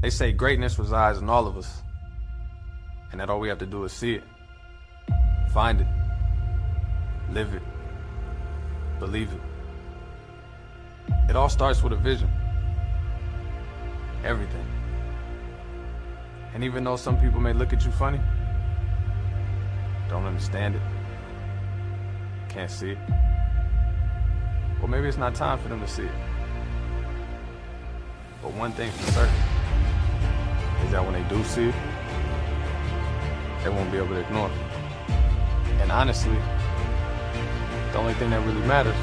They say greatness resides in all of us, and that all we have to do is see it, find it, live it, believe it. It all starts with a vision. Everything. And even though some people may look at you funny, don't understand it, can't see it, well, maybe it's not time for them to see it. But one thing for certain is that when they do see it, they won't be able to ignore it. And honestly, the only thing that really matters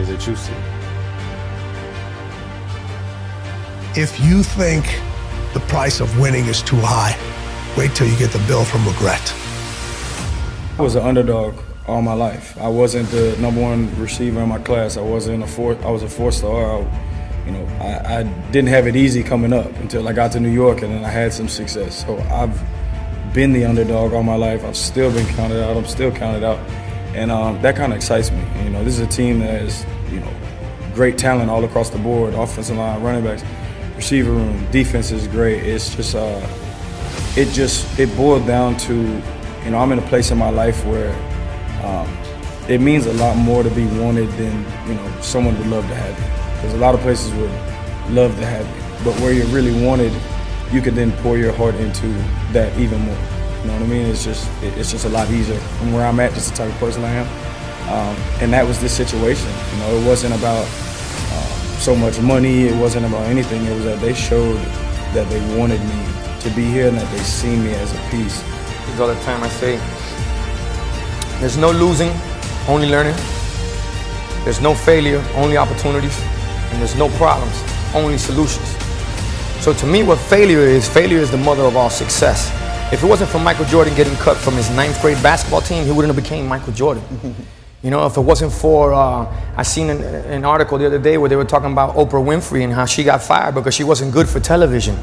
is that you see it. If you think the price of winning is too high, wait till you get the bill from regret. I was an underdog all my life. I wasn't the number one receiver in my class. I wasn't a four. I was a four star. I, you know, I, I, didn't have it easy coming up until I got to New York, and then I had some success. So I've been the underdog all my life. I've still been counted out. I'm still counted out, and um, that kind of excites me. You know, this is a team that is, you know, great talent all across the board, offensive line, running backs receiver room, defense is great. It's just, uh, it just, it boiled down to, you know, I'm in a place in my life where um, it means a lot more to be wanted than, you know, someone would love to have you. Because a lot of places would love to have you. But where you're really wanted, you can then pour your heart into that even more. You know what I mean? It's just, it's just a lot easier from where I'm at, just the type of person I am. Um, and that was this situation. You know, it wasn't about so much money. It wasn't about anything. It was that they showed that they wanted me to be here and that they see me as a piece. All the time I say, there's no losing, only learning. There's no failure, only opportunities. And there's no problems, only solutions. So to me, what failure is, failure is the mother of all success. If it wasn't for Michael Jordan getting cut from his ninth grade basketball team, he wouldn't have became Michael Jordan. You know, if it wasn't for, uh, I seen an, an, article the other day where they were talking about Oprah Winfrey and how she got fired because she wasn't good for television.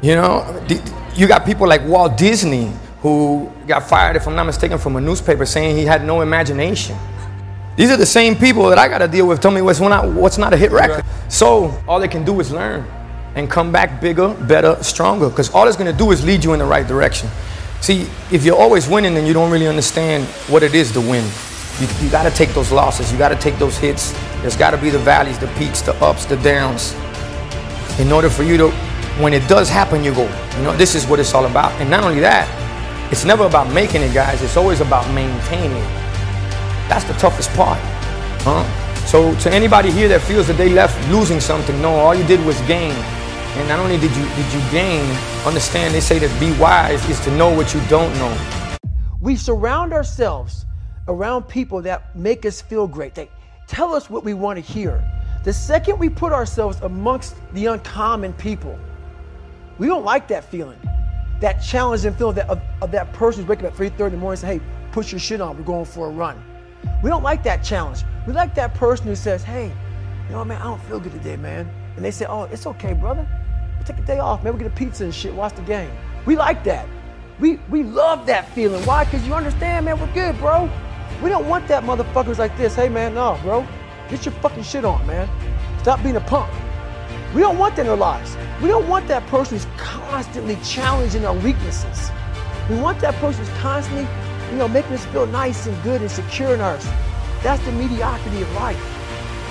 You know, you got people like Walt Disney who got fired, if I'm not mistaken, from a newspaper saying he had no imagination. These are the same people that I got to deal with. Tell me what's not, what's not a hit record. So all they can do is learn and come back bigger, better, stronger. Because all it's going to do is lead you in the right direction. See, if you're always winning, then you don't really understand what it is to win. You, you got to take those losses. You got to take those hits. There's got to be the valleys, the peaks, the ups, the downs. In order for you to, when it does happen, you go, you know, this is what it's all about. And not only that, it's never about making it, guys. It's always about maintaining. That's the toughest part. Huh? So to anybody here that feels that they left losing something, no, all you did was gain. And not only did you did you gain, understand they say that be wise is to know what you don't know. We surround ourselves around people that make us feel great. They tell us what we want to hear. The second we put ourselves amongst the uncommon people, we don't like that feeling. That challenging feeling that, of, of that person who's waking up at 3.30 in the morning and say, hey, put your shit on, we're going for a run. We don't like that challenge. We like that person who says, hey, you know, what, man, I don't feel good today, man. And they say, oh, it's okay, brother. We'll take a day off. Maybe we'll get a pizza and shit, watch the game. We like that. We, we love that feeling. Why? Because you understand, man, we're good, bro. We don't want that motherfuckers like this. Hey, man, no, bro. Get your fucking shit on, man. Stop being a punk. We don't want that in our lives. We don't want that person who's constantly challenging our weaknesses. We want that person who's constantly, you know, making us feel nice and good and secure in us. That's the mediocrity of life.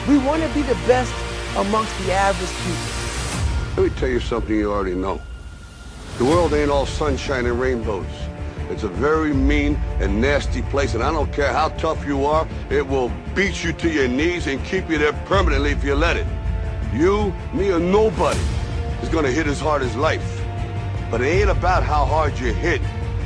We want to be the best amongst the average people. Let me tell you something you already know. The world ain't all sunshine and rainbows. It's a very mean and nasty place, and I don't care how tough you are, it will beat you to your knees and keep you there permanently if you let it. You, me, or nobody is gonna hit as hard as life. But it ain't about how hard you hit.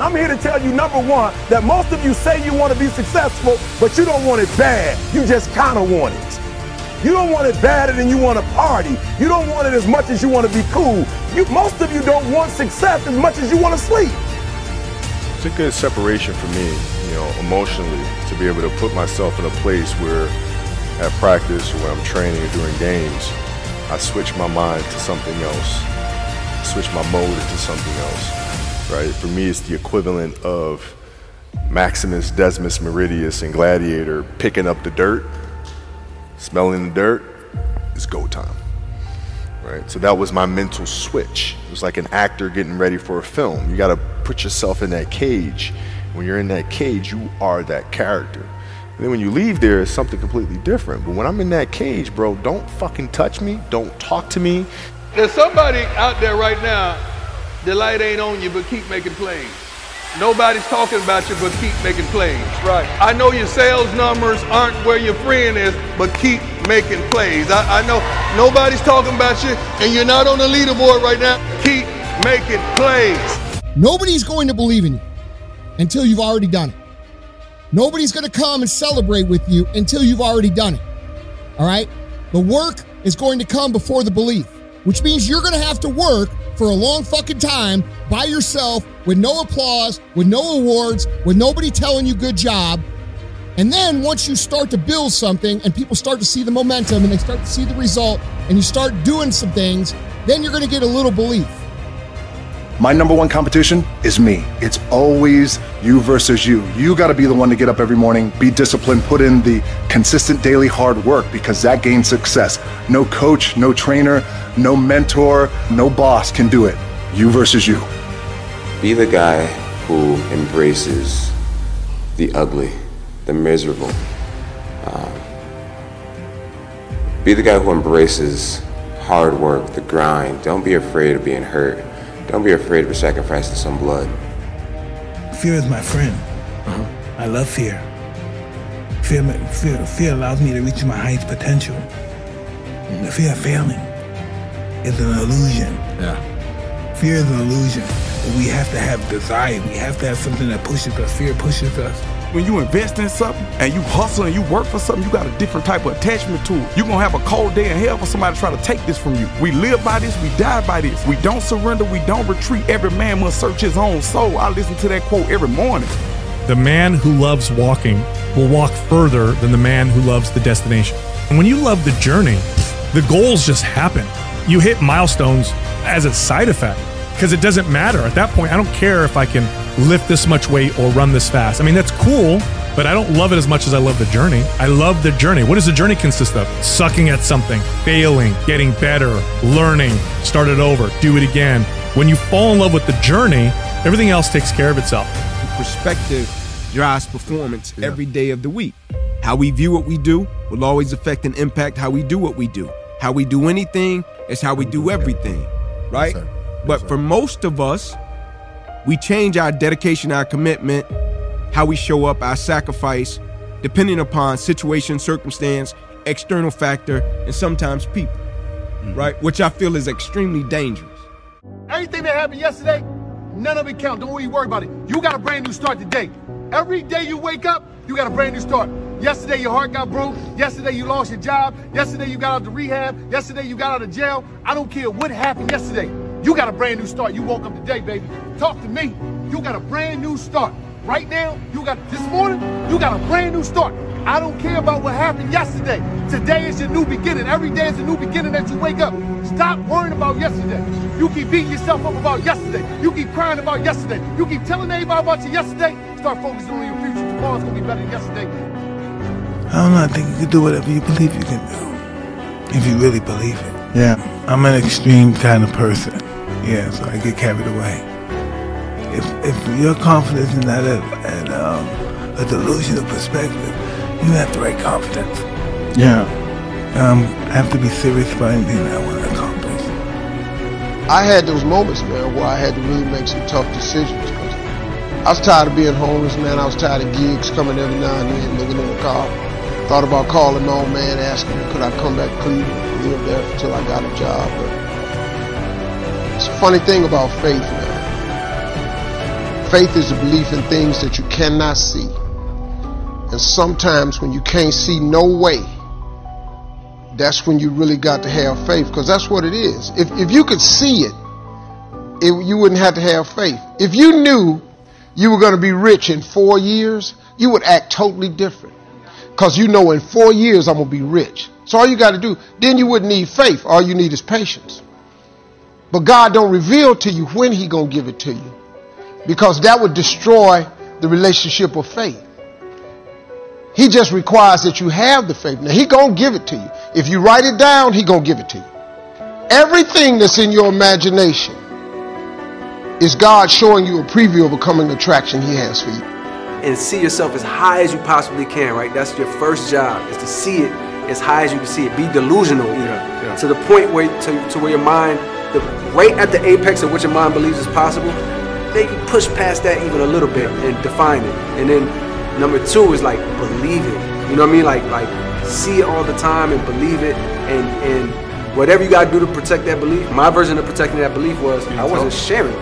I'm here to tell you, number one, that most of you say you want to be successful, but you don't want it bad. You just kind of want it. You don't want it badder than you want to party. You don't want it as much as you want to be cool. You, most of you don't want success as much as you want to sleep. It's a good separation for me, you know, emotionally, to be able to put myself in a place where at practice or when I'm training or during games, I switch my mind to something else, switch my mode into something else, right? For me, it's the equivalent of Maximus Decimus Meridius and Gladiator picking up the dirt, smelling the dirt, it's go time. Right? So that was my mental switch. It was like an actor getting ready for a film. You gotta put yourself in that cage. When you're in that cage, you are that character. And then when you leave there, it's something completely different. But when I'm in that cage, bro, don't fucking touch me. Don't talk to me. There's somebody out there right now, the light ain't on you, but keep making plays. Nobody's talking about you, but keep making plays. Right. I know your sales numbers aren't where your friend is, but keep making plays. I, I know nobody's talking about you, and you're not on the leaderboard right now. Keep making plays. Nobody's going to believe in you until you've already done it. Nobody's going to come and celebrate with you until you've already done it. All right? The work is going to come before the belief, which means you're going to have to work for a long fucking time by yourself with no applause, with no awards, with nobody telling you good job. And then once you start to build something and people start to see the momentum and they start to see the result and you start doing some things, then you're going to get a little belief. My number one competition is me. It's always you versus you. You got to be the one to get up every morning, be disciplined, put in the consistent daily hard work because that gains success. No coach, no trainer, no mentor, no boss can do it. You versus you. Be the guy who embraces the ugly, the miserable. Um, be the guy who embraces hard work, the grind. Don't be afraid of being hurt. Don't be afraid of sacrificing some blood. Fear is my friend. Uh-huh. I love fear. Fear, fear. fear allows me to reach my highest potential. The fear of failing is an illusion. Yeah. Fear is an illusion. We have to have desire. We have to have something that pushes us. Fear pushes us. When you invest in something and you hustle and you work for something, you got a different type of attachment to it. You're gonna have a cold day in hell for somebody to try to take this from you. We live by this, we die by this. We don't surrender, we don't retreat. Every man must search his own soul. I listen to that quote every morning. The man who loves walking will walk further than the man who loves the destination. And when you love the journey, the goals just happen. You hit milestones as a side effect because it doesn't matter. At that point, I don't care if I can lift this much weight or run this fast. I mean, that's cool, but I don't love it as much as I love the journey. I love the journey. What does the journey consist of? Sucking at something, failing, getting better, learning, start it over, do it again. When you fall in love with the journey, everything else takes care of itself. Perspective drives performance yeah. every day of the week. How we view what we do will always affect and impact how we do what we do. How we do anything is how we do everything, right? Yes, but for most of us, we change our dedication, our commitment, how we show up, our sacrifice, depending upon situation, circumstance, external factor, and sometimes people, mm-hmm. right? Which I feel is extremely dangerous. Anything that happened yesterday, none of it counts. Don't even worry about it. You got a brand new start today. Every day you wake up, you got a brand new start. Yesterday your heart got broke. Yesterday you lost your job. Yesterday you got out of rehab. Yesterday you got out of jail. I don't care what happened yesterday. You got a brand new start. You woke up today, baby. Talk to me. You got a brand new start. Right now, you got this morning, you got a brand new start. I don't care about what happened yesterday. Today is your new beginning. Every day is a new beginning that you wake up. Stop worrying about yesterday. You keep beating yourself up about yesterday. You keep crying about yesterday. You keep telling everybody about your yesterday. Start focusing on your future. Tomorrow's gonna be better than yesterday. I don't know. I think you can do whatever you believe you can do. If you really believe it. Yeah. I'm an extreme kind of person. Yeah, so I get carried away. If, if your confidence is not a, an, um, a delusion of perspective, you have the right confidence. Yeah. Um, I have to be serious about anything I want to accomplish. I had those moments, man, where I had to really make some tough decisions. I was tired of being homeless, man. I was tired of gigs coming every now and then, living in a car. Thought about calling my old man, asking him could I come back to Cleveland, live there until I got a job. But it's a funny thing about faith, man. Faith is a belief in things that you cannot see. And sometimes when you can't see no way that's when you really got to have faith because that's what it is. If, if you could see it, it, you wouldn't have to have faith. If you knew you were going to be rich in four years, you would act totally different. Because you know in four years I'm going to be rich. So all you got to do, then you wouldn't need faith. All you need is patience. But God don't reveal to you when he going to give it to you. Because that would destroy the relationship of faith. He just requires that you have the faith. Now he going to give it to you. If you write it down, he going to give it to you. Everything that's in your imagination is God showing you a preview of a coming attraction he has for you. And see yourself as high as you possibly can, right? That's your first job, is to see it as high as you can see it. Be delusional even. Yeah, yeah. To the point where to, to where your mind, the, right at the apex of what your mind believes is possible, maybe push past that even a little bit and define it. And then number two is like believe it. You know what I mean? Like like see it all the time and believe it and and whatever you gotta do to protect that belief. My version of protecting that belief was I wasn't sharing.